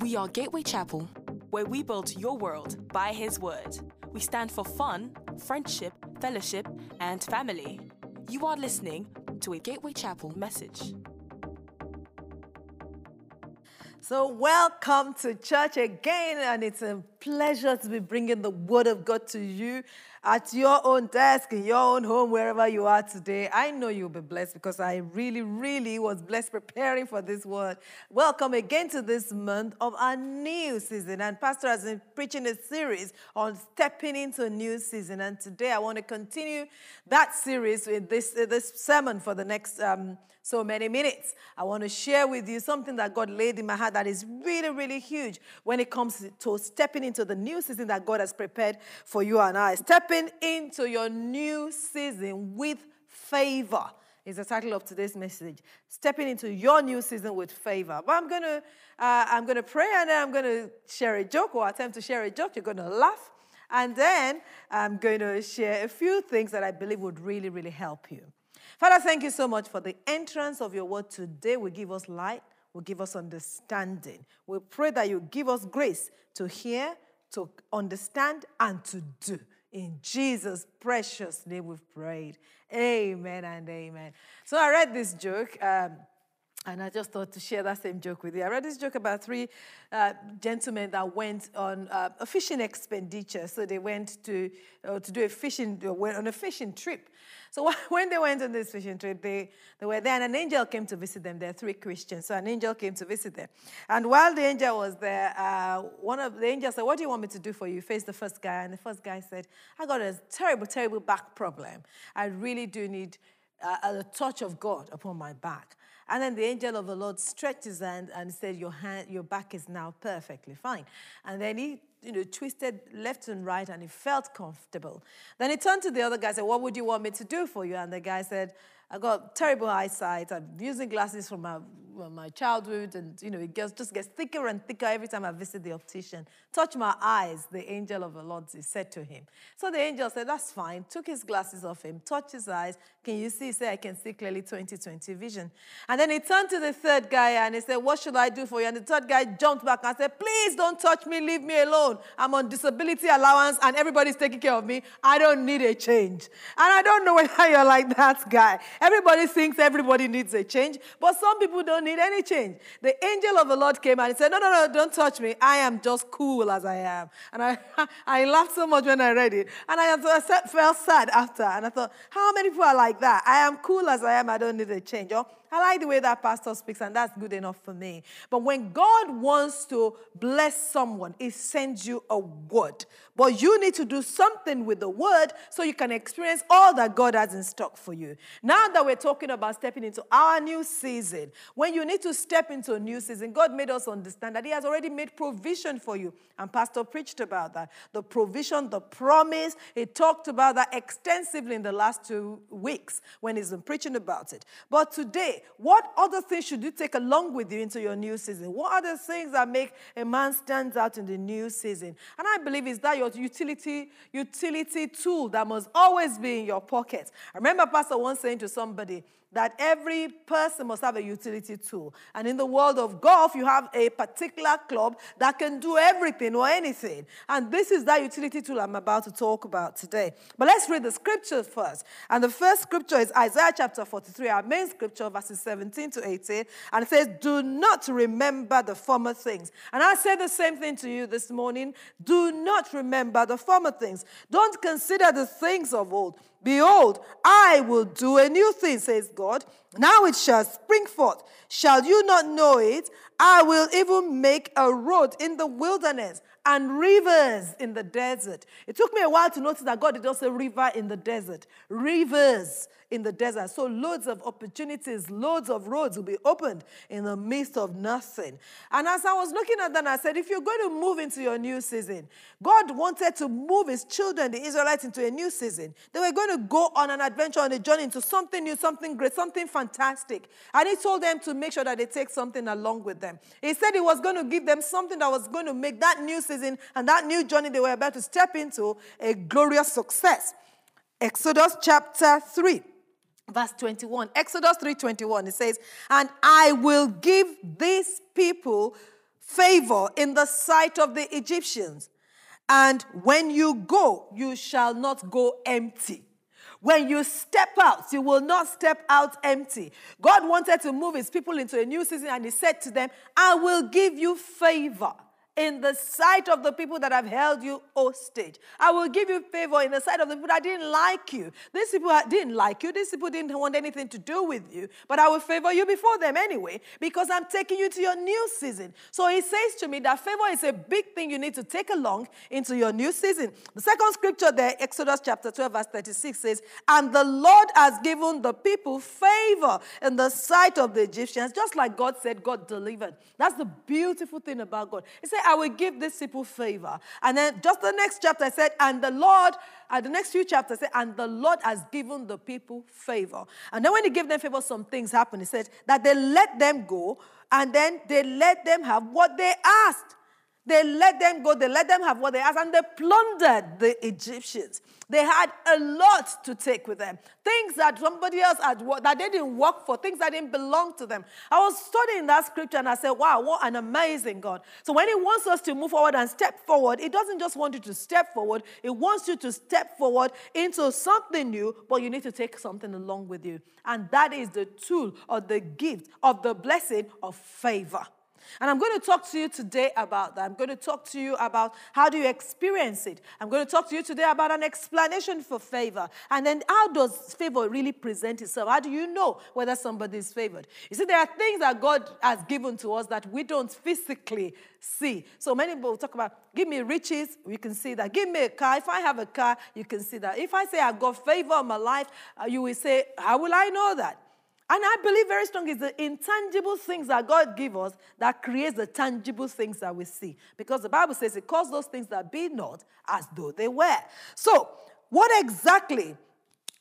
We are Gateway Chapel, where we build your world by His Word. We stand for fun, friendship, fellowship, and family. You are listening to a Gateway Chapel message. So, welcome to church again, and it's a pleasure to be bringing the Word of God to you at your own desk, in your own home, wherever you are today. I know you'll be blessed because I really, really was blessed preparing for this word. Welcome again to this month of our new season. And Pastor has been preaching a series on stepping into a new season. And today I want to continue that series with this, uh, this sermon for the next. Um, so many minutes. I want to share with you something that God laid in my heart that is really, really huge when it comes to stepping into the new season that God has prepared for you and I. Stepping into your new season with favor is the title of today's message. Stepping into your new season with favor. But I'm gonna, uh, I'm gonna pray and then I'm gonna share a joke or attempt to share a joke. You're gonna laugh, and then I'm to share a few things that I believe would really, really help you. Father, thank you so much for the entrance of your word today. Will give us light, will give us understanding. We pray that you give us grace to hear, to understand, and to do. In Jesus' precious name we've prayed. Amen and amen. So I read this joke. Um, and I just thought to share that same joke with you. I read this joke about three uh, gentlemen that went on uh, a fishing expenditure. So they went to, uh, to do a fishing, went on a fishing trip. So when they went on this fishing trip, they, they were there and an angel came to visit them. There are three Christians. So an angel came to visit them. And while the angel was there, uh, one of the angels said, what do you want me to do for you? Face the first guy. And the first guy said, I got a terrible, terrible back problem. I really do need uh, a touch of God upon my back. And then the angel of the Lord stretched his hand and said, Your hand, your back is now perfectly fine. And then he you know, twisted left and right and he felt comfortable. Then he turned to the other guy and said, What would you want me to do for you? And the guy said, I got terrible eyesight. I'm using glasses from my, my childhood, and you know, it gets, just gets thicker and thicker every time I visit the optician. Touch my eyes, the angel of the Lord said to him. So the angel said, That's fine. Took his glasses off him, touched his eyes. Can you see? He said, I can see clearly 2020 vision. And then he turned to the third guy and he said, What should I do for you? And the third guy jumped back and said, Please don't touch me, leave me alone. I'm on disability allowance and everybody's taking care of me. I don't need a change. And I don't know whether you're like that guy. Everybody thinks everybody needs a change, but some people don't need any change. The angel of the Lord came and he said, No, no, no, don't touch me. I am just cool as I am. And I, I laughed so much when I read it. And I, I felt sad after. And I thought, How many people are like that? I am cool as I am. I don't need a change. Or, I like the way that pastor speaks, and that's good enough for me. But when God wants to bless someone, He sends you a word. But you need to do something with the word so you can experience all that God has in stock for you. Now that we're talking about stepping into our new season, when you need to step into a new season, God made us understand that He has already made provision for you. And Pastor preached about that. The provision, the promise. He talked about that extensively in the last two weeks when he's been preaching about it. But today, what other things should you take along with you into your new season? What are the things that make a man stand out in the new season? And I believe is that your utility, utility tool that must always be in your pocket. I remember Pastor once saying to somebody, that every person must have a utility tool. And in the world of golf, you have a particular club that can do everything or anything. And this is that utility tool I'm about to talk about today. But let's read the scriptures first. And the first scripture is Isaiah chapter 43, our main scripture, verses 17 to 18. And it says, Do not remember the former things. And I say the same thing to you this morning. Do not remember the former things. Don't consider the things of old. Behold, I will do a new thing, says God. Now it shall spring forth. Shall you not know it? I will even make a road in the wilderness and rivers in the desert. It took me a while to notice that God did say river in the desert, rivers in the desert. So, loads of opportunities, loads of roads will be opened in the midst of nothing. And as I was looking at that, I said, if you're going to move into your new season, God wanted to move his children, the Israelites, into a new season. They were going to go on an adventure, on a journey into something new, something great, something fantastic. And he told them to make sure that they take something along with them. He said he was going to give them something that was going to make that new season and that new journey they were about to step into a glorious success. Exodus chapter 3 verse 21 exodus 3.21 it says and i will give these people favor in the sight of the Egyptians. And when you go, you shall not go empty. When you step out, you will not step out empty. God wanted to move his people into a new season, and he said to them, I will give you favor in the sight of the people that have held you hostage. I will give you favor in the sight of the people that didn't like you. These people didn't like you. These people didn't want anything to do with you. But I will favor you before them anyway because I'm taking you to your new season. So he says to me that favor is a big thing you need to take along into your new season. The second scripture there, Exodus chapter 12, verse 36 says, And the Lord has given the people favor in the sight of the Egyptians, just like God said God delivered. That's the beautiful thing about God. He said, I will give these people favor. And then just the next chapter said, and the Lord, and the next few chapters said, and the Lord has given the people favor. And then when he gave them favor, some things happened. He said that they let them go, and then they let them have what they asked. They let them go, they let them have what they asked, and they plundered the Egyptians. They had a lot to take with them. Things that somebody else had that they didn't work for, things that didn't belong to them. I was studying that scripture and I said, wow, what an amazing God. So when He wants us to move forward and step forward, He doesn't just want you to step forward, He wants you to step forward into something new, but you need to take something along with you. And that is the tool or the gift of the blessing of favor. And I'm going to talk to you today about that. I'm going to talk to you about how do you experience it. I'm going to talk to you today about an explanation for favor. And then how does favor really present itself? How do you know whether somebody is favored? You see, there are things that God has given to us that we don't physically see. So many people talk about, give me riches, we can see that. Give me a car. If I have a car, you can see that. If I say I got favor in my life, uh, you will say, how will I know that? And I believe very strongly it's the intangible things that God gives us that creates the tangible things that we see. Because the Bible says it calls those things that be not as though they were. So, what exactly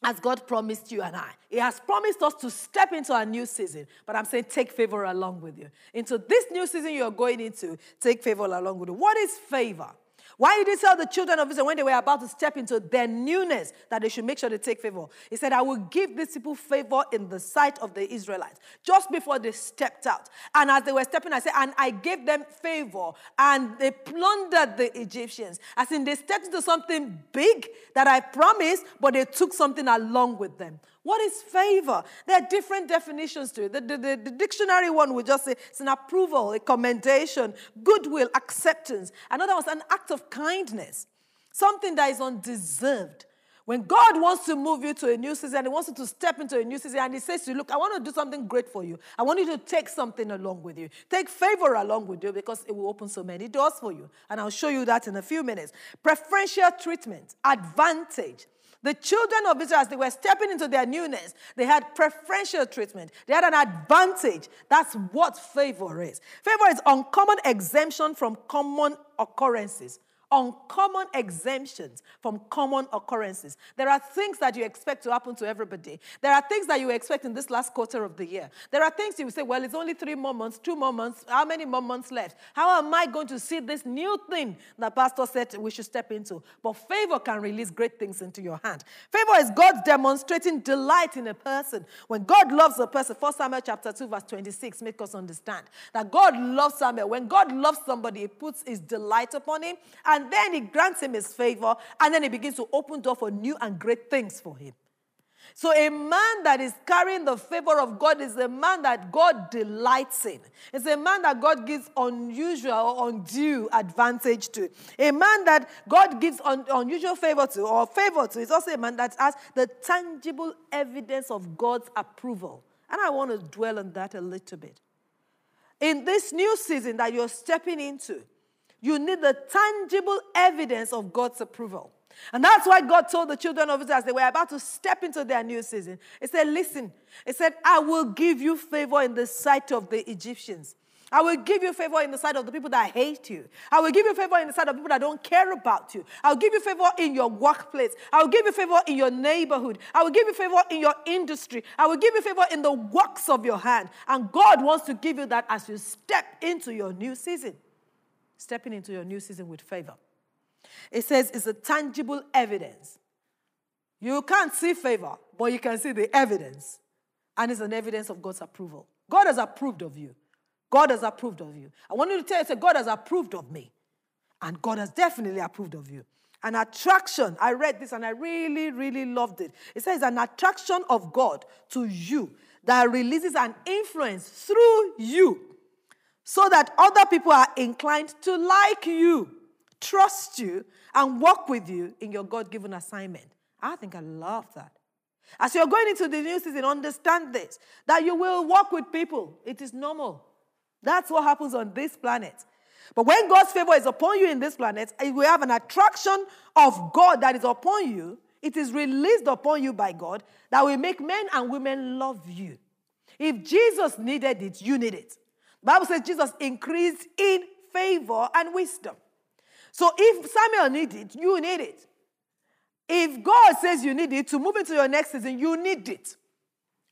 has God promised you and I? He has promised us to step into a new season. But I'm saying take favor along with you. Into this new season you're going into, take favor along with you. What is favor? Why did he tell the children of Israel when they were about to step into their newness that they should make sure they take favor? He said, I will give these people favor in the sight of the Israelites just before they stepped out. And as they were stepping, I said, and I gave them favor and they plundered the Egyptians. As in, they stepped into something big that I promised, but they took something along with them. What is favor? There are different definitions to it. The, the, the, the, dictionary one would just say it's an approval, a commendation, goodwill, acceptance. Another was an act of kindness, something that is undeserved. When God wants to move you to a new season, He wants you to step into a new season, and He says to you, Look, I want to do something great for you. I want you to take something along with you. Take favor along with you because it will open so many doors for you. And I'll show you that in a few minutes. Preferential treatment, advantage. The children of Israel, as they were stepping into their newness, they had preferential treatment. They had an advantage. That's what favor is. Favor is uncommon exemption from common occurrences uncommon exemptions from common occurrences. There are things that you expect to happen to everybody. There are things that you expect in this last quarter of the year. There are things you say, well, it's only three more months, two more months. How many more months left? How am I going to see this new thing that Pastor said we should step into? But favor can release great things into your hand. Favor is God demonstrating delight in a person. When God loves a person, 1 Samuel chapter 2, verse 26, make us understand that God loves Samuel. When God loves somebody, he puts his delight upon him and then he grants him his favor, and then he begins to open door for new and great things for him. So a man that is carrying the favor of God is a man that God delights in. It's a man that God gives unusual or undue advantage to. A man that God gives un- unusual favor to or favor to is also a man that has the tangible evidence of God's approval. And I want to dwell on that a little bit. In this new season that you're stepping into, you need the tangible evidence of God's approval. And that's why God told the children of Israel as they were about to step into their new season. He said, Listen, He said, I will give you favor in the sight of the Egyptians. I will give you favor in the sight of the people that hate you. I will give you favor in the sight of people that don't care about you. I'll give you favor in your workplace. I will give you favor in your neighborhood. I will give you favor in your industry. I will give you favor in the works of your hand. And God wants to give you that as you step into your new season stepping into your new season with favor. It says it's a tangible evidence. You can't see favor, but you can see the evidence. And it's an evidence of God's approval. God has approved of you. God has approved of you. I want you to tell you, say, God has approved of me. And God has definitely approved of you. An attraction, I read this and I really, really loved it. It says, an attraction of God to you that releases an influence through you so that other people are inclined to like you, trust you, and work with you in your God given assignment. I think I love that. As you're going into the new season, understand this that you will work with people. It is normal. That's what happens on this planet. But when God's favor is upon you in this planet, we have an attraction of God that is upon you. It is released upon you by God that will make men and women love you. If Jesus needed it, you need it. Bible says Jesus increased in favor and wisdom. So if Samuel needed it, you need it. If God says you need it to move into your next season, you need it.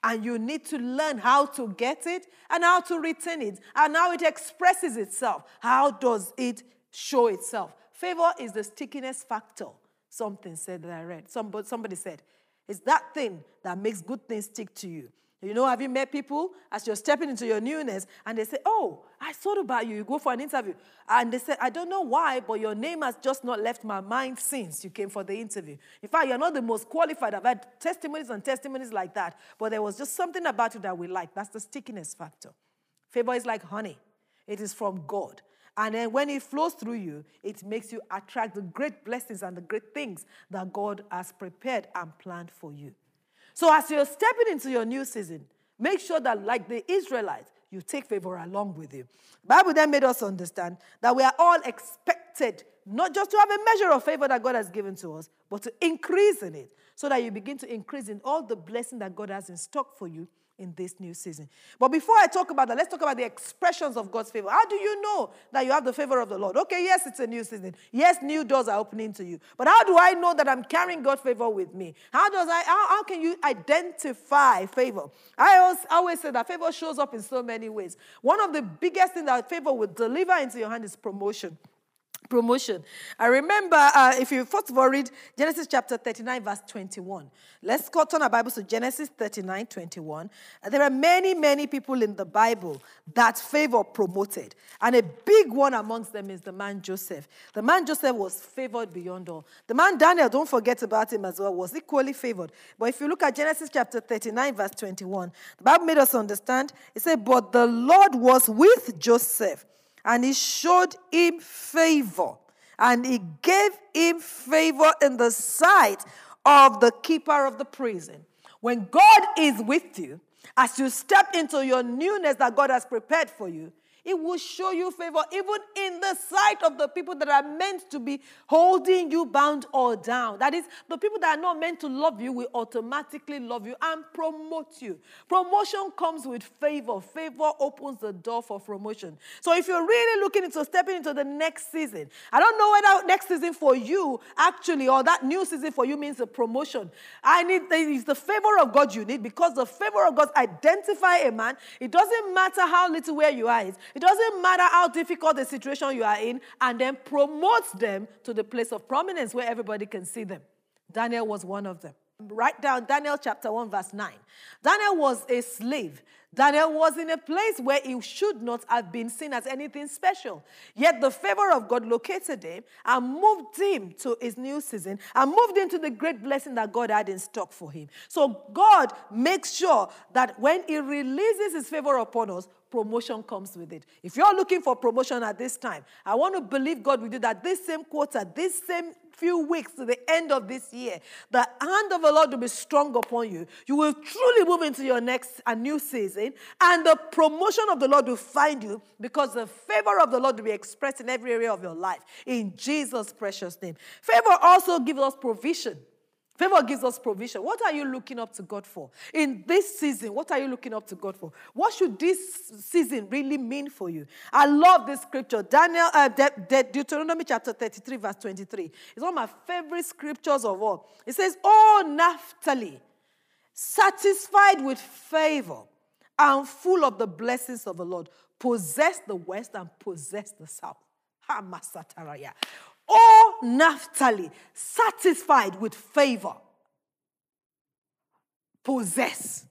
And you need to learn how to get it and how to retain it and how it expresses itself. How does it show itself? Favor is the stickiness factor. Something said that I read. Somebody said, it's that thing that makes good things stick to you. You know, have you met people as you're stepping into your newness and they say, Oh, I thought about you. You go for an interview. And they say, I don't know why, but your name has just not left my mind since you came for the interview. In fact, you're not the most qualified. I've had testimonies and testimonies like that, but there was just something about you that we like. That's the stickiness factor. Favor is like honey, it is from God. And then when it flows through you, it makes you attract the great blessings and the great things that God has prepared and planned for you. So as you're stepping into your new season, make sure that, like the Israelites, you take favor along with you. Bible then made us understand that we are all expected not just to have a measure of favor that God has given to us, but to increase in it so that you begin to increase in all the blessing that God has in stock for you in this new season. But before I talk about that, let's talk about the expressions of God's favor. How do you know that you have the favor of the Lord? Okay, yes, it's a new season. Yes, new doors are opening to you. But how do I know that I'm carrying God's favor with me? How does I how, how can you identify favor? I always, always say that favor shows up in so many ways. One of the biggest things that favor will deliver into your hand is promotion promotion. I remember, uh, if you first of all read Genesis chapter 39, verse 21. Let's go turn our Bibles to Genesis 39, 21. Uh, there are many, many people in the Bible that favor promoted. And a big one amongst them is the man Joseph. The man Joseph was favored beyond all. The man Daniel, don't forget about him as well, was equally favored. But if you look at Genesis chapter 39, verse 21, the Bible made us understand. It said, But the Lord was with Joseph and he showed him favor. And he gave him favor in the sight of the keeper of the prison. When God is with you, as you step into your newness that God has prepared for you, it will show you favor even in the sight of the people that are meant to be holding you bound or down. That is, the people that are not meant to love you will automatically love you and promote you. Promotion comes with favor. Favor opens the door for promotion. So if you're really looking into stepping into the next season, I don't know whether next season for you actually or that new season for you means a promotion. I need it's the favor of God you need because the favor of God identify a man. It doesn't matter how little where you are. It doesn't matter how difficult the situation you are in, and then promotes them to the place of prominence where everybody can see them. Daniel was one of them. Write down Daniel chapter 1, verse 9. Daniel was a slave. Daniel was in a place where he should not have been seen as anything special. Yet the favor of God located him and moved him to his new season and moved him to the great blessing that God had in stock for him. So God makes sure that when he releases his favor upon us, promotion comes with it. If you're looking for promotion at this time, I want to believe God with you that this same quarter, this same few weeks to the end of this year, the hand of the Lord will be strong upon you. You will truly move into your next a new season, and the promotion of the Lord will find you because the favor of the Lord will be expressed in every area of your life. In Jesus' precious name. Favor also gives us provision. Favor gives us provision. What are you looking up to God for? In this season, what are you looking up to God for? What should this season really mean for you? I love this scripture. Daniel, uh, De- De- Deuteronomy chapter 33, verse 23. It's one of my favorite scriptures of all. It says, Oh, Naphtali, satisfied with favor and full of the blessings of the Lord, possess the west and possess the south. O Naphtali, satisfied with favor, possess.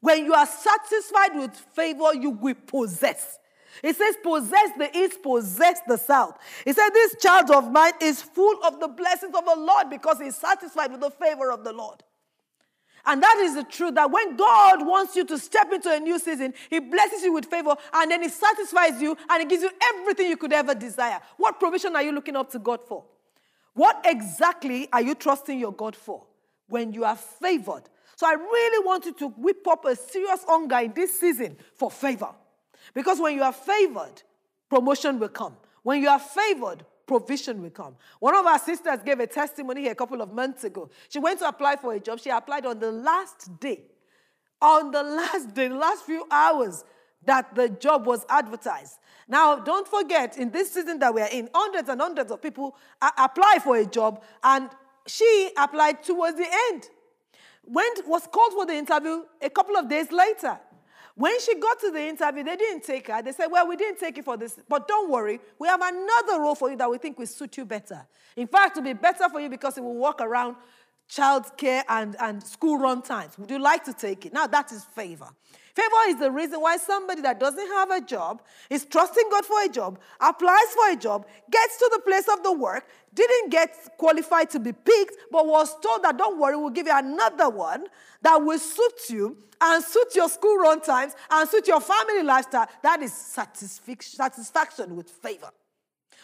When you are satisfied with favor, you will possess. It says, possess the east, possess the south. It said, This child of mine is full of the blessings of the Lord because he's satisfied with the favor of the Lord. And that is the truth that when God wants you to step into a new season, He blesses you with favor and then He satisfies you and He gives you everything you could ever desire. What provision are you looking up to God for? What exactly are you trusting your God for when you are favored? So I really want you to whip up a serious hunger in this season for favor. Because when you are favored, promotion will come. When you are favored, provision will come. One of our sisters gave a testimony here a couple of months ago. She went to apply for a job. She applied on the last day, on the last day, the last few hours that the job was advertised. Now, don't forget, in this season that we are in, hundreds and hundreds of people apply for a job, and she applied towards the end. Went, was called for the interview a couple of days later. When she got to the interview, they didn't take her. They said, Well, we didn't take you for this, but don't worry, we have another role for you that we think will suit you better. In fact, it will be better for you because it will work around child care and, and school run times. Would you like to take it? Now, that is favor. Favor is the reason why somebody that doesn't have a job is trusting God for a job, applies for a job, gets to the place of the work, didn't get qualified to be picked, but was told that don't worry, we'll give you another one that will suit you and suit your school run times and suit your family lifestyle. That is satisfaction with favor.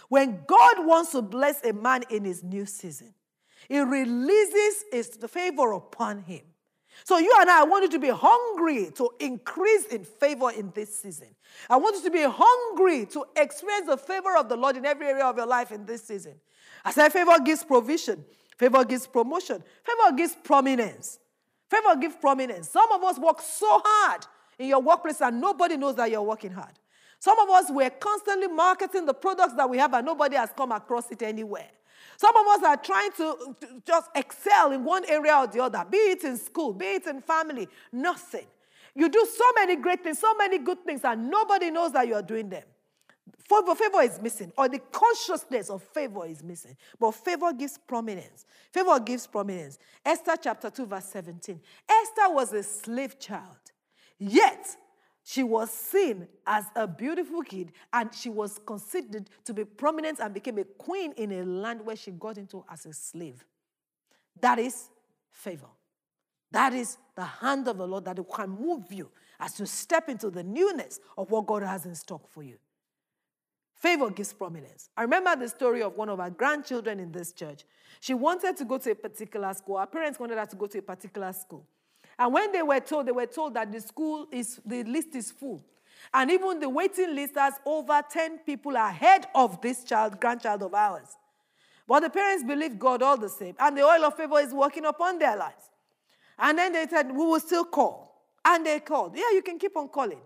When God wants to bless a man in his new season, he releases his favor upon him. So you and I, I want you to be hungry to increase in favor in this season. I want you to be hungry to experience the favor of the Lord in every area of your life in this season. I said, favor gives provision, favor gives promotion, favor gives prominence. Favor gives prominence. Some of us work so hard in your workplace and nobody knows that you're working hard. Some of us, we're constantly marketing the products that we have and nobody has come across it anywhere. Some of us are trying to, just excel in one area or the other, be it in school, be it in family, nothing. You do so many great things, so many good things, and nobody knows that you're doing them. Favor, favor is missing, or the consciousness of favor is missing. But favor gives prominence. Favor gives prominence. Esther chapter 2, verse 17. Esther was a slave child, yet she was seen as a beautiful kid and she was considered to be prominent and became a queen in a land where she got into as a slave. That is favor. That is the hand of the Lord that can move you as you step into the newness of what God has in stock for you. Favor gives prominence. I remember the story of one of our grandchildren in this church. She wanted to go to a particular school. Her parents wanted her to go to a particular school. And when they were told, they were told that the school is, the list is full. And even the waiting list has over 10 people ahead of this child, grandchild of ours. But the parents believe God all the same. And the oil of favor is working upon their lives. And then they said, We will still call. And they called. Yeah, you can keep on calling.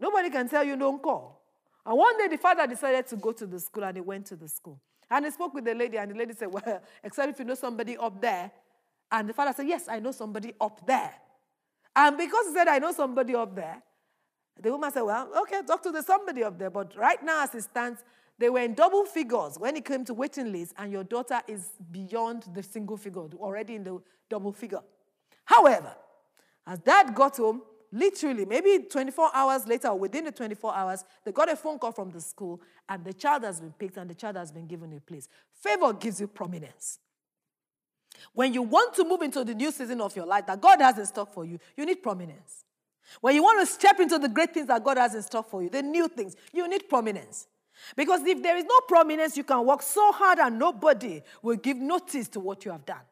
Nobody can tell you don't call. And one day the father decided to go to the school and he went to the school. And he spoke with the lady, and the lady said, Well, except if you know somebody up there. And the father said, Yes, I know somebody up there. And because he said, I know somebody up there, the woman said, Well, okay, talk to the somebody up there. But right now, as it stands, they were in double figures when it came to waiting list, and your daughter is beyond the single figure, already in the double figure. However, as dad got home, literally, maybe 24 hours later, or within the 24 hours, they got a phone call from the school, and the child has been picked, and the child has been given a place. Favor gives you prominence. When you want to move into the new season of your life that God has in stock for you, you need prominence. When you want to step into the great things that God has in stock for you, the new things, you need prominence. Because if there is no prominence, you can work so hard and nobody will give notice to what you have done.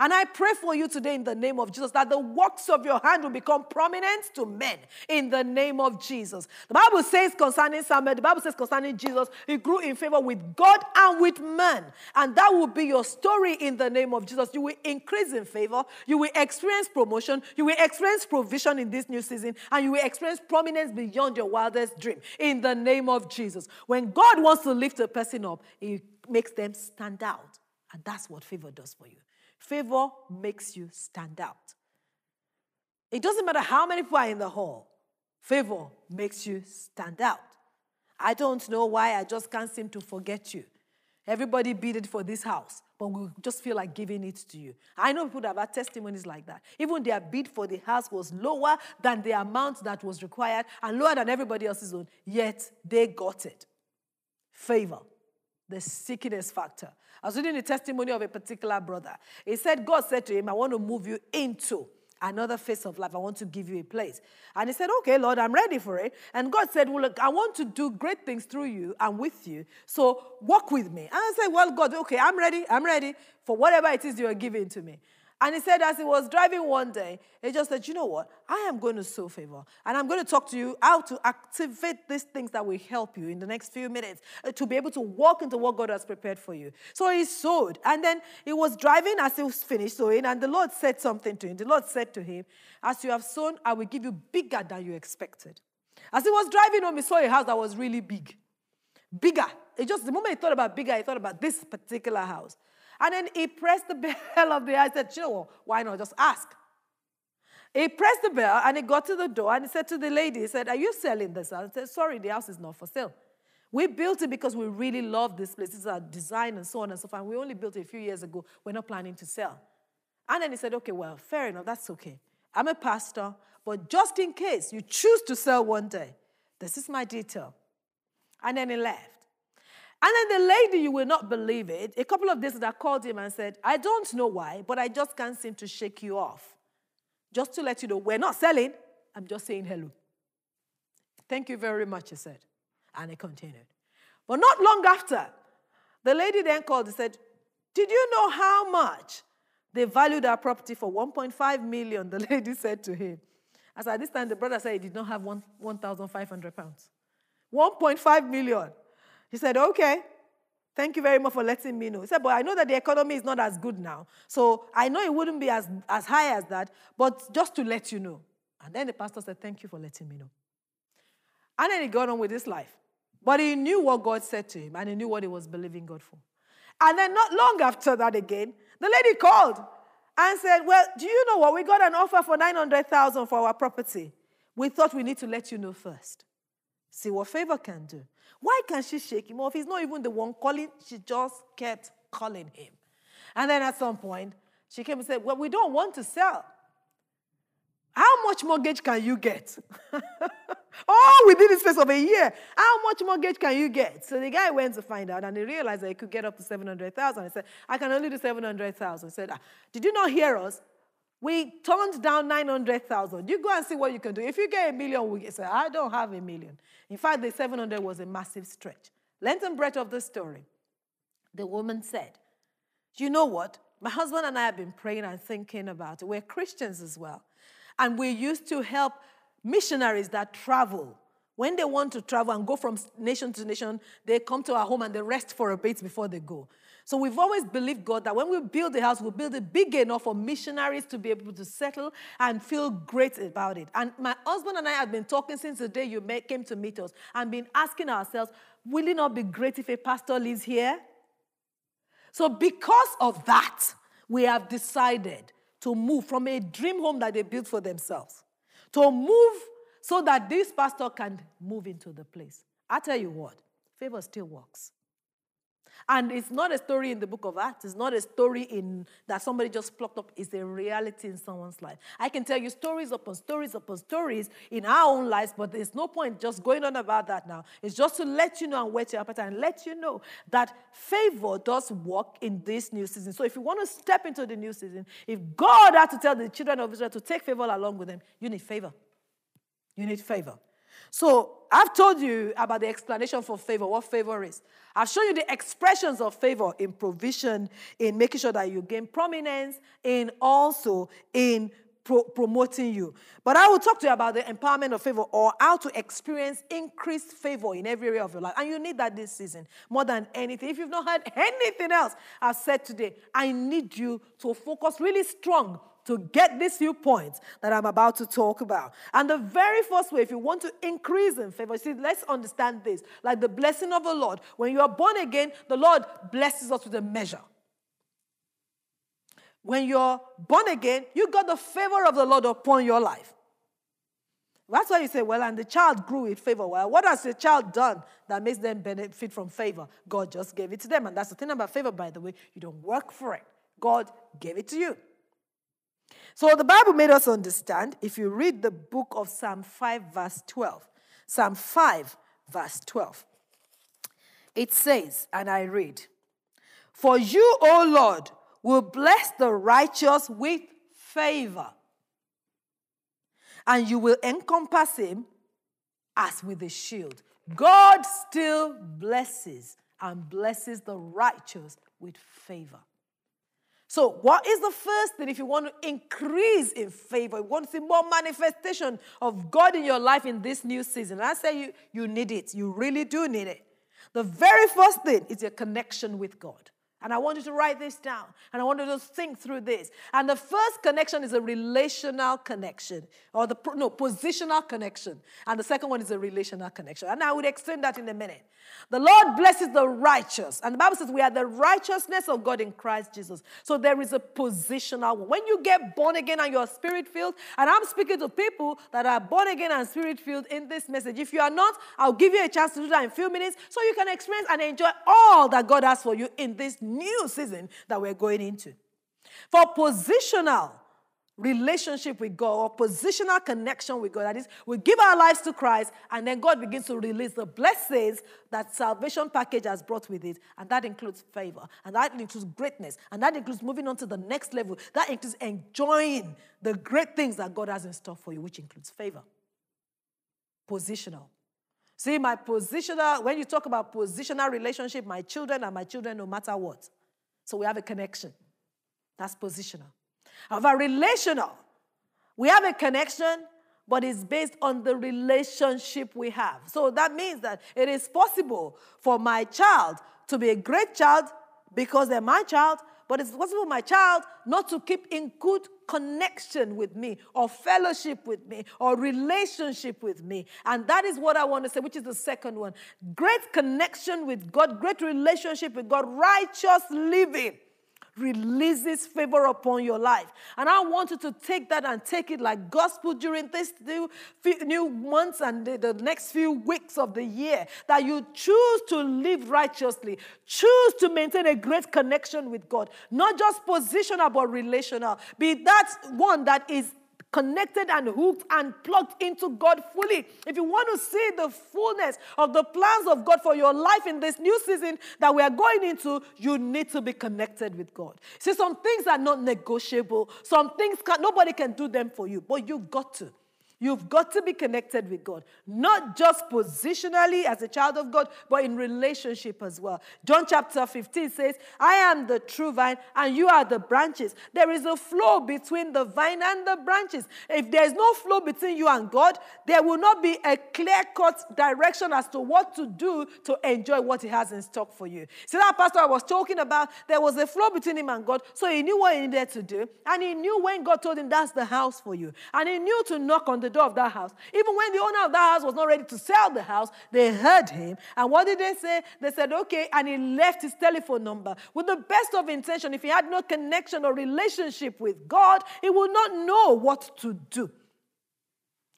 And I pray for you today in the name of Jesus that the works of your hand will become prominent to men in the name of Jesus. The Bible says concerning Samuel, the Bible says concerning Jesus, he grew in favor with God and with man. And that will be your story in the name of Jesus. You will increase in favor, you will experience promotion, you will experience provision in this new season, and you will experience prominence beyond your wildest dream in the name of Jesus. When God wants to lift a person up, he makes them stand out. And that's what favor does for you. Favor makes you stand out. It doesn't matter how many people are in the hall, favor makes you stand out. I don't know why I just can't seem to forget you. Everybody bidded for this house, but we just feel like giving it to you. I know people that have had testimonies like that. Even their bid for the house was lower than the amount that was required and lower than everybody else's own, yet they got it. Favor, the stickiness factor. I was reading the testimony of a particular brother. He said, God said to him, I want to move you into another phase of life. I want to give you a place. And he said, Okay, Lord, I'm ready for it. And God said, Well, look, I want to do great things through you and with you. So walk with me. And I said, Well, God, okay, I'm ready. I'm ready for whatever it is you're giving to me. And he said, as he was driving one day, he just said, You know what? I am going to sow favor. And I'm going to talk to you how to activate these things that will help you in the next few minutes uh, to be able to walk into what God has prepared for you. So he sowed. And then he was driving as he finished sowing. And the Lord said something to him. The Lord said to him, As you have sown, I will give you bigger than you expected. As he was driving home, he saw a house that was really big. Bigger. It just, the moment he thought about bigger, he thought about this particular house. And then he pressed the bell of the house. I said, you know, why not just ask? He pressed the bell and he got to the door and he said to the lady, he said, Are you selling this house? I said, Sorry, the house is not for sale. We built it because we really love this place. It's our design and so on and so forth. And we only built it a few years ago. We're not planning to sell. And then he said, Okay, well, fair enough, that's okay. I'm a pastor, but just in case you choose to sell one day, this is my detail. And then he left. And then the lady, you will not believe it, a couple of days that called him and said, I don't know why, but I just can't seem to shake you off. Just to let you know, we're not selling, I'm just saying hello. Thank you very much, he said. And he continued. But not long after, the lady then called and said, Did you know how much they valued our property for 1.5 million? The lady said to him. As at this time, the brother said he did not have 1,500 pounds. 1.5 million. He said, Okay, thank you very much for letting me know. He said, But I know that the economy is not as good now. So I know it wouldn't be as, as high as that, but just to let you know. And then the pastor said, Thank you for letting me know. And then he got on with his life. But he knew what God said to him and he knew what he was believing God for. And then not long after that again, the lady called and said, Well, do you know what? We got an offer for 900,000 for our property. We thought we need to let you know first. See what favor can do. Why can't she shake him off? He's not even the one calling. She just kept calling him. And then at some point, she came and said, Well, we don't want to sell. How much mortgage can you get? oh, within the space of a year, how much mortgage can you get? So the guy went to find out and he realized that he could get up to 700,000. He said, I can only do 700,000. He said, ah, Did you not hear us? We turned down 900,000. You go and see what you can do. If you get a million, we say, I don't have a million. In fact, the 700 was a massive stretch. Length and breadth of the story. The woman said, You know what? My husband and I have been praying and thinking about it. We're Christians as well. And we used to help missionaries that travel. When they want to travel and go from nation to nation, they come to our home and they rest for a bit before they go. So we've always believed, God, that when we build a house, we'll build it big enough for missionaries to be able to settle and feel great about it. And my husband and I have been talking since the day you came to meet us and been asking ourselves, will it not be great if a pastor lives here? So, because of that, we have decided to move from a dream home that they built for themselves to move so that this pastor can move into the place. I tell you what, favor still works. And it's not a story in the book of Acts. It's not a story in that somebody just plucked up. It's a reality in someone's life. I can tell you stories upon stories upon stories in our own lives, but there's no point just going on about that now. It's just to let you know and whet your appetite and let you know that favor does work in this new season. So if you want to step into the new season, if God had to tell the children of Israel to take favor along with them, you need favor. You need favor. So I've told you about the explanation for favor, what favor is. I've shown you the expressions of favor in provision, in making sure that you gain prominence, in also in pro- promoting you. But I will talk to you about the empowerment of favor or how to experience increased favor in every area of your life. And you need that this season more than anything. If you've not heard anything else I've said today, I need you to focus really strong to get these few points that I'm about to talk about. And the very first way, if you want to increase in favor, see, let's understand this. Like the blessing of the Lord, when you are born again, the Lord blesses us with a measure. When you're born again, you got the favor of the Lord upon your life. That's why you say, well, and the child grew with favor. Well, what has the child done that makes them benefit from favor? God just gave it to them. And that's the thing about favor, by the way. You don't work for it, God gave it to you. So the Bible made us understand, if you read the book of Psalm 5, verse 12, Psalm 5, verse 12, it says, and I read, For you, O Lord, will bless the righteous with favor and you will encompass him as with a shield. God still blesses and blesses the righteous with favor. So, what is the first thing if you want to increase in favor? You want to see more manifestation of God in your life in this new season? I say you, you need it. You really do need it. The very first thing is your connection with God. And I want you to write this down. And I want you to think through this. And the first connection is a relational connection, or the no, positional connection. And the second one is a relational connection. And I would explain that in a minute. The Lord blesses the righteous. And the Bible says we are the righteousness of God in Christ Jesus. So there is a positional one. When you get born again and you're spirit filled, and I'm speaking to people that are born again and spirit filled in this message. If you are not, I'll give you a chance to do that in a few minutes so you can experience and enjoy all that God has for you in this new season that we're going into. For positional, relationship with God or positional connection with God. That is, we give our lives to Christ and then God begins to release the blessings that salvation package has brought with it. And that includes favor, and that includes greatness, and that includes moving on to the next level. That includes enjoying the great things that God has in store for you, which includes favor. Positional. See, my positional, when you talk about positional relationship, my children are my children no matter what. So we have a connection. That's positional a relational. We have a connection, but it's based on the relationship we have. So that means that it is possible for my child to be a great child because they're my child, but it's possible for my child not to keep in good connection with me or fellowship with me or relationship with me. And that is what I want to say, which is the second one. Great connection with God, great relationship with God, righteous living releases favor upon your life. And I want you to take that and take it like gospel during this new, new months and the, the next few weeks of the year. That you choose to live righteously, choose to maintain a great connection with God, not just positional but relational. Be that one that is connected and hooked and plugged into God fully. If you want to see the fullness of the plans of God for your life in this new season that we are going into, you need to be connected with God. See, some things are not negotiable. Some things can, nobody can do them for you, but you've got to. You've got to be connected with God, not just positionally as a child of God, but in relationship as well. John chapter 15 says, I am the true vine and you are the branches. There is a flow between the vine and the branches. If there's no flow between you and God, there will not be a clear cut direction as to what to do to enjoy what He has in stock for you. See, that pastor I was talking about, there was a flow between him and God, so he knew what he needed to do, and he knew when God told him that's the house for you, and he knew to knock on the the door of that house. Even when the owner of that house was not ready to sell the house, they heard him. And what did they say? They said, okay. And he left his telephone number with the best of intention. If he had no connection or relationship with God, he would not know what to do.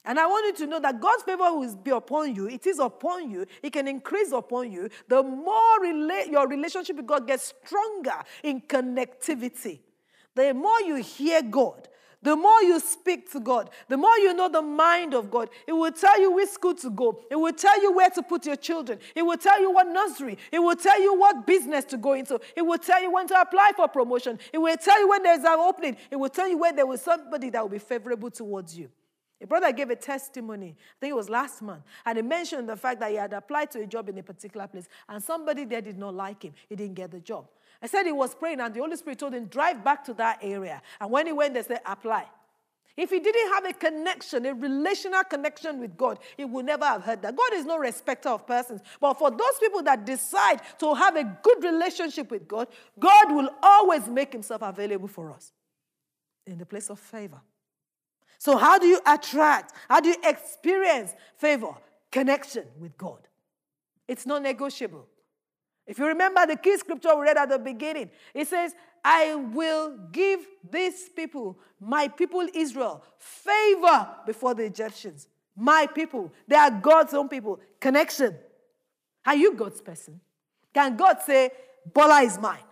And I want you to know that God's favor will be upon you. It is upon you. It can increase upon you. The more rela- your relationship with God gets stronger in connectivity, the more you hear God, the more you speak to God, the more you know the mind of God. It will tell you which school to go. It will tell you where to put your children. It will tell you what nursery. It will tell you what business to go into. It will tell you when to apply for promotion. It will tell you when there's an opening. It will tell you when there was somebody that will be favorable towards you. A brother gave a testimony, I think it was last month, and he mentioned the fact that he had applied to a job in a particular place, and somebody there did not like him. He didn't get the job. I said he was praying, and the Holy Spirit told him, drive back to that area. And when he went, they said, apply. If he didn't have a connection, a relational connection with God, he would never have heard that. God is no respecter of persons. But for those people that decide to have a good relationship with God, God will always make himself available for us in the place of favor. So, how do you attract? How do you experience favor? Connection with God. It's non negotiable. If you remember the key scripture we read at the beginning, it says, I will give these people, my people Israel, favor before the Egyptians. My people. They are God's own people. Connection. Are you God's person? Can God say, Bola is mine?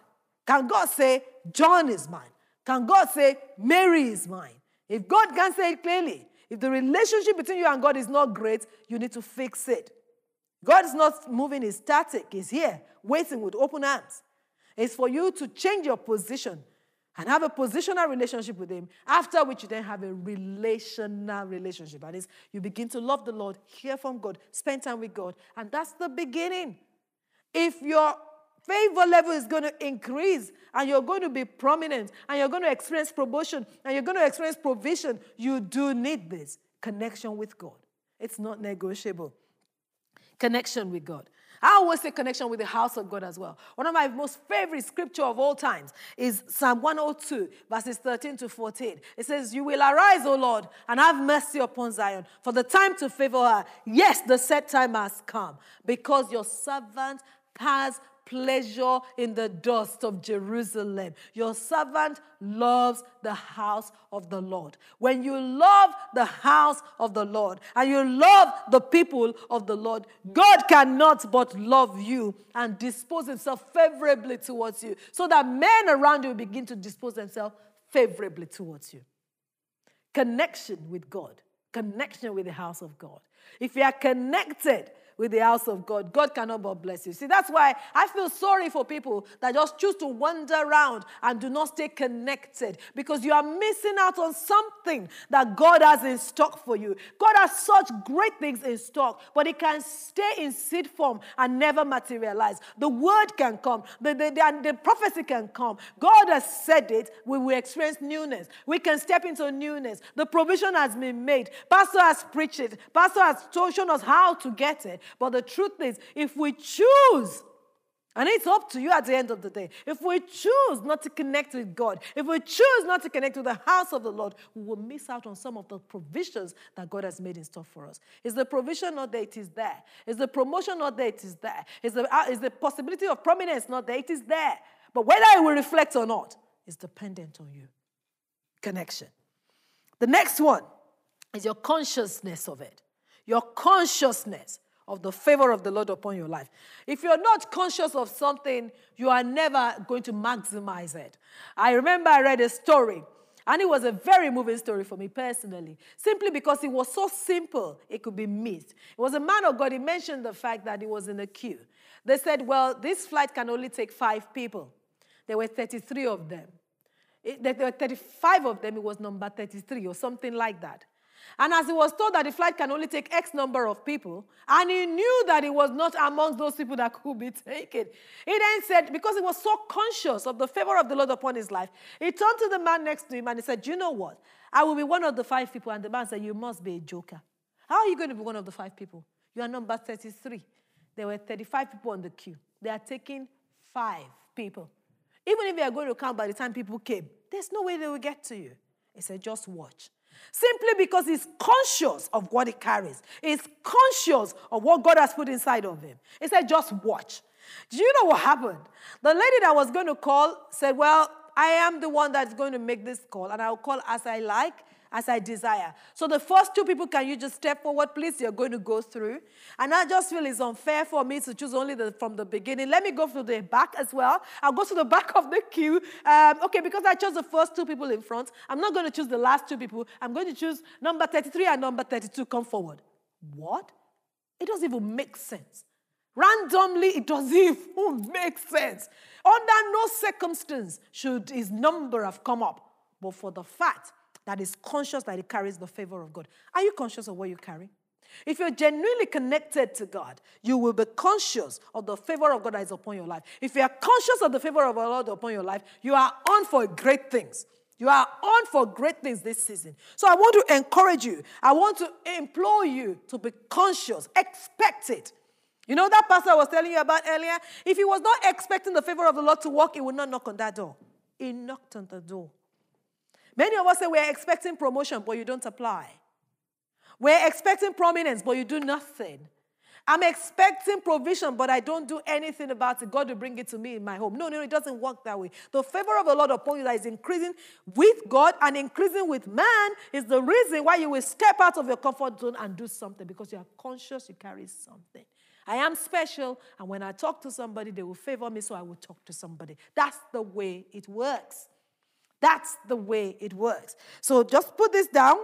Can God say, John is mine? Can God say, Mary is mine? If God can say it clearly, if the relationship between you and God is not great, you need to fix it. God is not moving, he's static. He's here, waiting with open arms. It's for you to change your position and have a positional relationship with Him, after which you then have a relational relationship. That is, you begin to love the Lord, hear from God, spend time with God, and that's the beginning. If your favor level is going to increase and you're going to be prominent and you're going to experience promotion and you're going to experience provision, you do need this connection with God. It's not negotiable. Connection with God. I always say connection with the house of God as well. One of my most favorite scripture of all times is Psalm 102, verses 13 to 14. It says, You will arise, O Lord, and have mercy upon Zion, for the time to favor her. Yes, the set time has come, because your servant has pleasure in the dust of Jerusalem. Your servant loves the house of the Lord. When you love the house of the Lord and you love the people of the Lord, God cannot but love you and dispose himself favorably towards you so that men around you begin to dispose themselves favorably towards you. Connection with God, connection with the house of God. If you are connected, with the house of God. God cannot but bless you. See, that's why I feel sorry for people that just choose to wander around and do not stay connected because you are missing out on something that God has in stock for you. God has such great things in stock, but it can stay in seed form and never materialize. The word can come, the, the, the, the prophecy can come. God has said it, we will experience newness. We can step into newness. The provision has been made. Pastor has preached it. Pastor has shown us how to get it. But the truth is, if we choose, and it's up to you at the end of the day, if we choose not to connect with God, if we choose not to connect with the house of the Lord, we will miss out on some of the provisions that God has made in store for us. Is the provision not there? It is there. Is the promotion not there? It is there. Is the, uh, is the possibility of prominence not there? It is there. But whether it will reflect or not is dependent on you. Connection. The next one is your consciousness of it. Your consciousness of the favor of the Lord upon your life. If you're not conscious of something, you are never going to maximize it. I remember I read a story, and it was a very moving story for me personally, simply because it was so simple, it could be missed. It was a man of God, he mentioned the fact that he was in a queue. They said, Well, this flight can only take five people. There were 33 of them. It, there were 35 of them, it was number 33 or something like that. And as he was told that the flight can only take X number of people, and he knew that he was not amongst those people that could be taken, he then said, because he was so conscious of the favor of the Lord upon his life, he turned to the man next to him and he said, You know what? I will be one of the five people. And the man said, You must be a joker. How are you going to be one of the five people? You are number 33. There were 35 people on the queue. They are taking five people. Even if they are going to count by the time people came, there's no way they will get to you. He said, Just watch. Simply because he's conscious of what he carries. He's conscious of what God has put inside of him. He said, just watch. Do you know what happened? The lady that was going to call said, Well, I am the one that's going to make this call, and I'll call as I like as I desire. So the first two people, can you just step forward, please? You're going to go through. And I just feel it's unfair for me to choose only the, from the beginning. Let me go to the back as well. I'll go to the back of the queue. Um, okay, because I chose the first two people in front, I'm not going to choose the last two people. I'm going to choose number 33 and number 32. Come forward. What? It doesn't even make sense. Randomly, it doesn't even make sense. Under no circumstance should his number have come up. But for the fact that is conscious that it carries the favor of God. Are you conscious of what you carry? If you're genuinely connected to God, you will be conscious of the favor of God that is upon your life. If you are conscious of the favor of the Lord upon your life, you are on for great things. You are on for great things this season. So I want to encourage you. I want to implore you to be conscious, expect it. You know that pastor I was telling you about earlier? If he was not expecting the favor of the Lord to walk, he would not knock on that door. He knocked on the door. Many of us say we're expecting promotion, but you don't apply. We're expecting prominence, but you do nothing. I'm expecting provision, but I don't do anything about it. God will bring it to me in my home. No, no, it doesn't work that way. The favor of the Lord upon you that is increasing with God and increasing with man is the reason why you will step out of your comfort zone and do something because you are conscious you carry something. I am special, and when I talk to somebody, they will favor me, so I will talk to somebody. That's the way it works. That's the way it works. So just put this down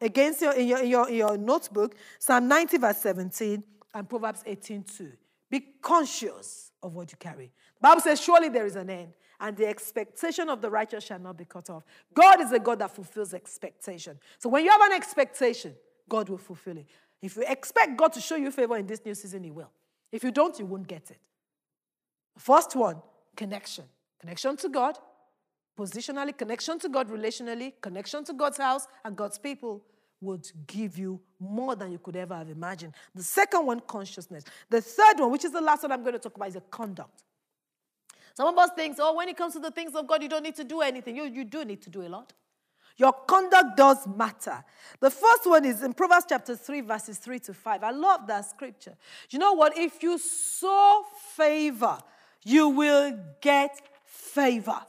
against your in your, in your, in your notebook Psalm 90, verse 17, and Proverbs 18, 2. Be conscious of what you carry. Bible says, Surely there is an end, and the expectation of the righteous shall not be cut off. God is a God that fulfills expectation. So when you have an expectation, God will fulfill it. If you expect God to show you favor in this new season, He will. If you don't, you won't get it. First one, connection. Connection to God, positionally, connection to God relationally, connection to God's house and God's people would give you more than you could ever have imagined. The second one, consciousness. The third one, which is the last one I'm going to talk about, is a conduct. Some of us think, oh, when it comes to the things of God, you don't need to do anything. You, you do need to do a lot. Your conduct does matter. The first one is in Proverbs chapter 3, verses 3 to 5. I love that scripture. You know what? If you sow favor, you will get favor.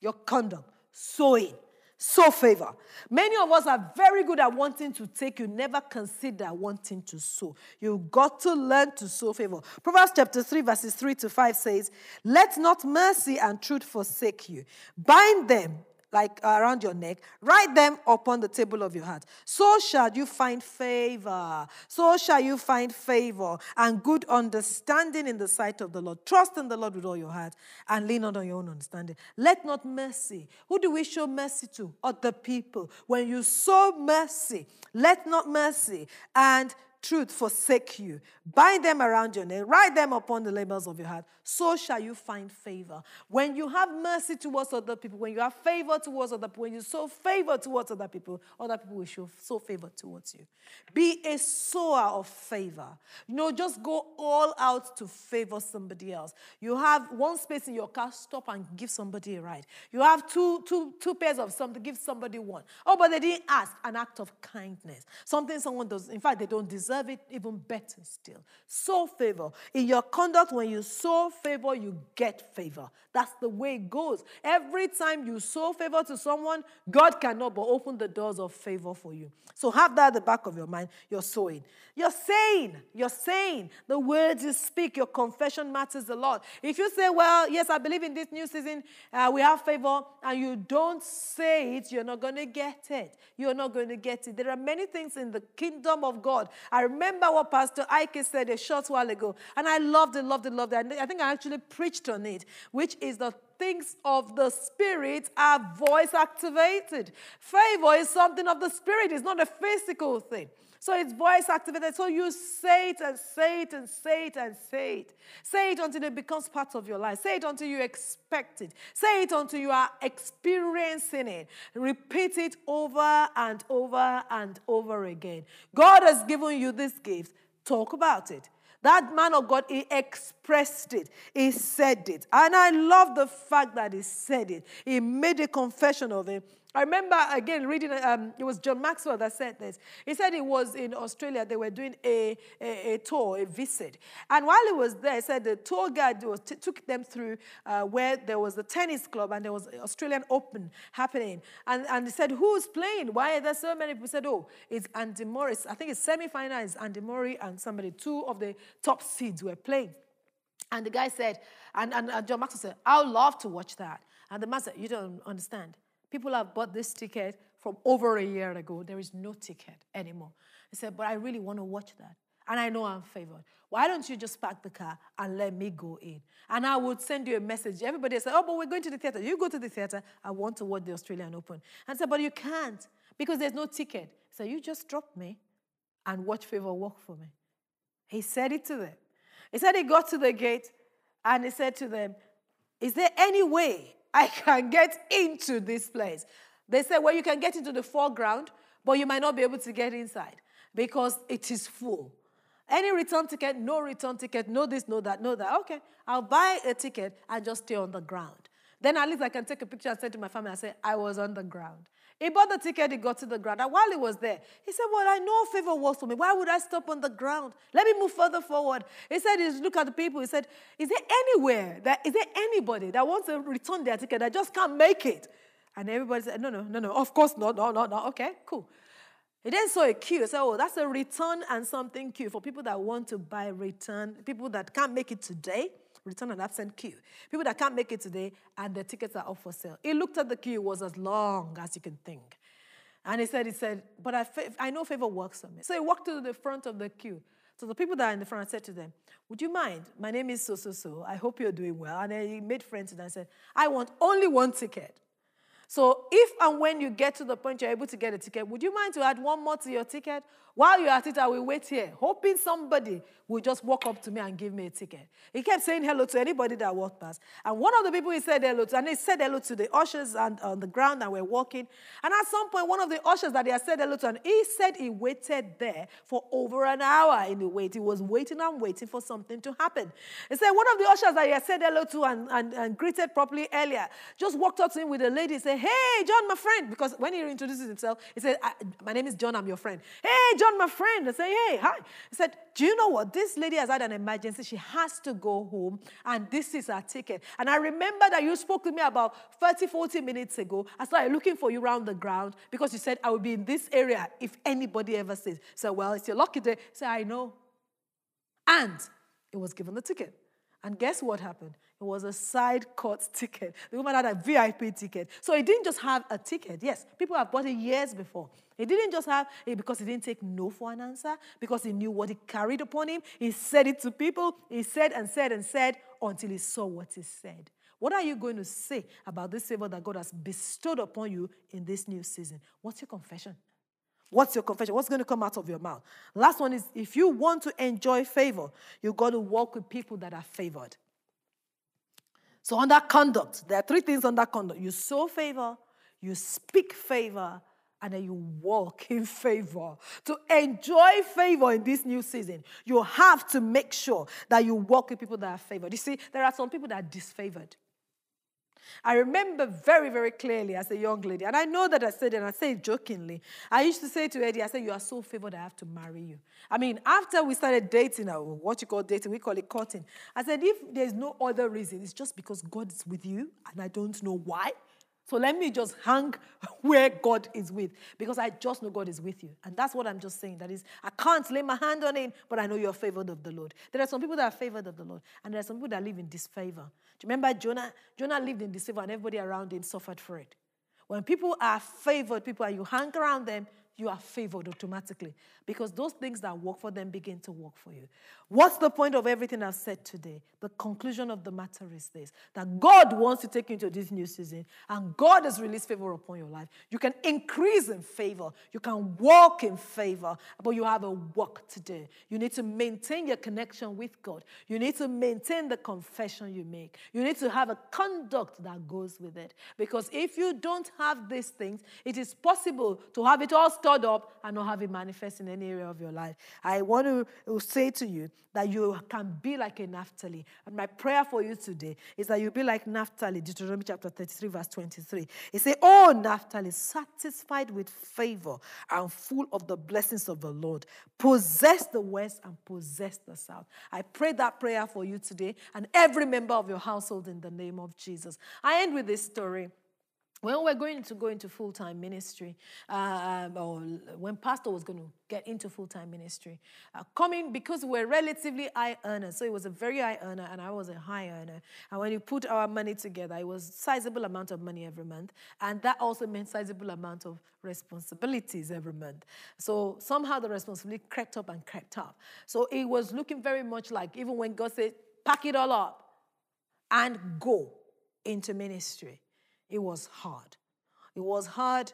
Your conduct, sowing, sow favor. Many of us are very good at wanting to take, you never consider wanting to sow. You've got to learn to sow favor. Proverbs chapter 3, verses 3 to 5 says, Let not mercy and truth forsake you. Bind them like uh, around your neck, write them upon the table of your heart. So shall you find favor. So shall you find favor and good understanding in the sight of the Lord. Trust in the Lord with all your heart and lean not on your own understanding. Let not mercy. Who do we show mercy to? Other people. When you sow mercy, let not mercy and truth forsake you. Bind them around your neck, write them upon the labels of your heart. So shall you find favor. When you have mercy towards other people, when you have favor towards other people, when you sow favor towards other people, other people will show sow favor towards you. Be a sower of favor. You know, just go all out to favor somebody else. You have one space in your car, stop and give somebody a ride. You have two, two, two pairs of something, give somebody one. Oh, but they didn't ask. An act of kindness. Something someone does. In fact, they don't deserve deserve it even better still. Sow favor. In your conduct, when you sow favor, you get favor. That's the way it goes. Every time you sow favor to someone, God cannot but open the doors of favor for you. So have that at the back of your mind. You're sowing. You're saying, you're saying the words you speak, your confession matters a lot. If you say, Well, yes, I believe in this new season, uh, we have favor, and you don't say it, you're not going to get it. You're not going to get it. There are many things in the kingdom of God. I remember what Pastor Ike said a short while ago, and I loved it, loved it, loved it. I think I actually preached on it, which is the things of the Spirit are voice activated. Favor is something of the Spirit, it's not a physical thing. So it's voice activated. So you say it and say it and say it and say it. Say it until it becomes part of your life. Say it until you expect it. Say it until you are experiencing it. Repeat it over and over and over again. God has given you this gift. Talk about it. That man of God, he expressed it. He said it. And I love the fact that he said it. He made a confession of it. I remember again reading, um, it was John Maxwell that said this. He said he was in Australia, they were doing a, a, a tour, a visit. And while he was there, he said the tour guide was t- took them through uh, where there was a tennis club and there was Australian Open happening. And, and he said, Who's playing? Why are there so many people? said, Oh, it's Andy Murray. I think it's semi final, it's Andy Murray and somebody, two of the top seeds were playing. And the guy said, and, and, and John Maxwell said, I would love to watch that. And the man said, You don't understand. People have bought this ticket from over a year ago. There is no ticket anymore. He said, But I really want to watch that. And I know I'm favored. Why don't you just park the car and let me go in? And I would send you a message. Everybody said, Oh, but we're going to the theater. You go to the theater. I want to watch the Australian Open. And I said, But you can't because there's no ticket. So you just drop me and watch favor work for me. He said it to them. He said he got to the gate and he said to them, Is there any way I can get into this place. They said, well, you can get into the foreground, but you might not be able to get inside because it is full. Any return ticket, no return ticket, no this, no that, no that. Okay, I'll buy a ticket and just stay on the ground. Then at least I can take a picture and send to my family and say, I was on the ground. He bought the ticket, he got to the ground. And while he was there, he said, Well, I know favor works for me. Why would I stop on the ground? Let me move further forward. He said, He look at the people. He said, Is there anywhere that is there anybody that wants to return their ticket that just can't make it? And everybody said, No, no, no, no, of course not. No, no, no. Okay, cool. He then saw a queue. He said, Oh, that's a return and something queue for people that want to buy return, people that can't make it today return and absent queue. People that can't make it today and the tickets are up for sale. He looked at the queue, was as long as you can think. And he said, he said, but I, I know favor works on me. So he walked to the front of the queue. So the people that are in the front I said to them, Would you mind? My name is so so so. I hope you're doing well. And then he made friends with them and said, I want only one ticket. So if and when you get to the point you're able to get a ticket, would you mind to add one more to your ticket? While you're at it, I will wait here, hoping somebody will just walk up to me and give me a ticket. He kept saying hello to anybody that walked past. And one of the people he said hello to, and he said hello to the ushers and on the ground and we're walking. And at some point, one of the ushers that he had said hello to, and he said he waited there for over an hour in the wait. He was waiting and waiting for something to happen. He said one of the ushers that he had said hello to and, and, and greeted properly earlier just walked up to him with a lady and said, Hey, John, my friend. Because when he introduces himself, he said, My name is John, I'm your friend. Hey, John. John, my friend, and say, hey, hi. He said, do you know what? This lady has had an emergency. She has to go home, and this is her ticket. And I remember that you spoke to me about 30, 40 minutes ago. I started looking for you around the ground because you said, I will be in this area if anybody ever says. So, well, it's your lucky day. Say, I know. And it was given the ticket. And guess what happened? It was a side court ticket. The woman had a VIP ticket. So he didn't just have a ticket. Yes, people have bought it years before. He didn't just have it because he didn't take no for an answer, because he knew what he carried upon him. He said it to people. He said and said and said until he saw what he said. What are you going to say about this favor that God has bestowed upon you in this new season? What's your confession? What's your confession? What's going to come out of your mouth? Last one is if you want to enjoy favor, you've got to walk with people that are favored. So, under conduct, there are three things under conduct you sow favor, you speak favor, and then you walk in favor. To enjoy favor in this new season, you have to make sure that you walk with people that are favored. You see, there are some people that are disfavored. I remember very, very clearly as a young lady, and I know that I said it, and I say it jokingly. I used to say to Eddie, I said, You are so favored, I have to marry you. I mean, after we started dating, or what you call dating, we call it courting. I said, If there's no other reason, it's just because God is with you, and I don't know why. So let me just hang where God is with because I just know God is with you. And that's what I'm just saying. That is, I can't lay my hand on him, but I know you're favored of the Lord. There are some people that are favored of the Lord, and there are some people that live in disfavor. Do you remember Jonah? Jonah lived in disfavor, and everybody around him suffered for it. When people are favored, people, and you hang around them, you are favored automatically because those things that work for them begin to work for you. What's the point of everything I've said today? The conclusion of the matter is this that God wants to take you into this new season, and God has released favor upon your life. You can increase in favor, you can walk in favor, but you have a work to do. You need to maintain your connection with God, you need to maintain the confession you make, you need to have a conduct that goes with it. Because if you don't have these things, it is possible to have it all stored up and not have it manifest in any area of your life. I want to say to you that you can be like a Naphtali. And my prayer for you today is that you be like Naphtali, Deuteronomy chapter 33, verse 23. It says, Oh, Naphtali, satisfied with favor and full of the blessings of the Lord, possess the west and possess the south. I pray that prayer for you today and every member of your household in the name of Jesus. I end with this story when we're going to go into full time ministry, uh, or when Pastor was going to get into full time ministry, uh, coming because we're relatively high earners, so it was a very high earner and I was a high earner. And when you put our money together, it was sizable amount of money every month, and that also meant sizable amount of responsibilities every month. So somehow the responsibility crept up and crept up. So it was looking very much like even when God said, "Pack it all up and go into ministry." It was hard. It was hard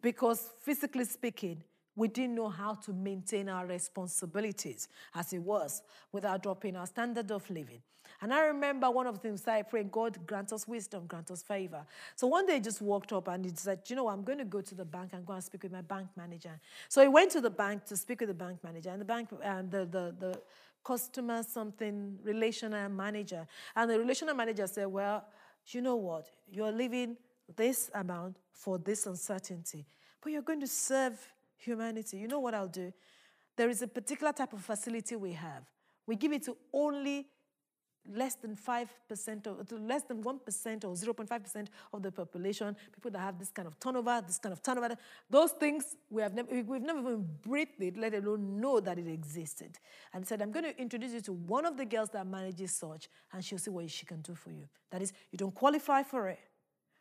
because, physically speaking, we didn't know how to maintain our responsibilities as it was without dropping our standard of living. And I remember one of the things I prayed, God grant us wisdom, grant us favor. So one day he just walked up and he said, you know, I'm going to go to the bank and go and speak with my bank manager. So he went to the bank to speak with the bank manager, and the bank, and the, the, the customer something relational manager. And the relational manager said, well, you know what? You're leaving this amount for this uncertainty, but you're going to serve humanity. You know what I'll do? There is a particular type of facility we have. We give it to only less than 5% or less than 1% or 0.5% of the population, people that have this kind of turnover, this kind of turnover, those things we have never, we've never even breathed it, let alone know that it existed. And said, I'm going to introduce you to one of the girls that manages such, and she'll see what she can do for you. That is, you don't qualify for it,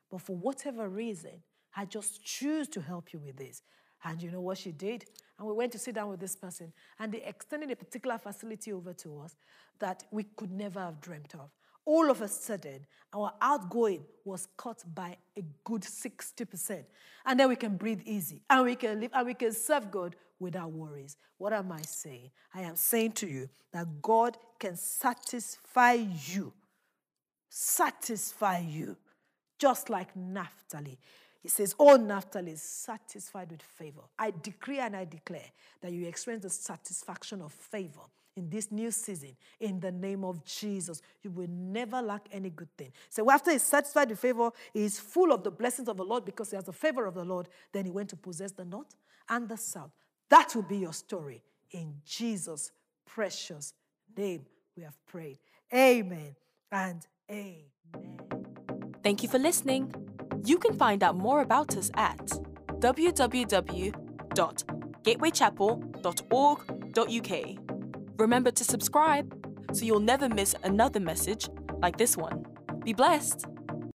but for whatever reason, I just choose to help you with this. And you know what she did? And we went to sit down with this person, and they extended a particular facility over to us that we could never have dreamt of. All of a sudden, our outgoing was cut by a good 60%. And then we can breathe easy, and we can live, and we can serve God without worries. What am I saying? I am saying to you that God can satisfy you, satisfy you, just like Naphtali. He says, Oh, Naphtali is satisfied with favor. I decree and I declare that you experience the satisfaction of favor in this new season in the name of Jesus. You will never lack any good thing. So after he's satisfied with favor, he is full of the blessings of the Lord because he has the favor of the Lord. Then he went to possess the north and the south. That will be your story. In Jesus' precious name, we have prayed. Amen and amen. Thank you for listening. You can find out more about us at www.gatewaychapel.org.uk. Remember to subscribe so you'll never miss another message like this one. Be blessed.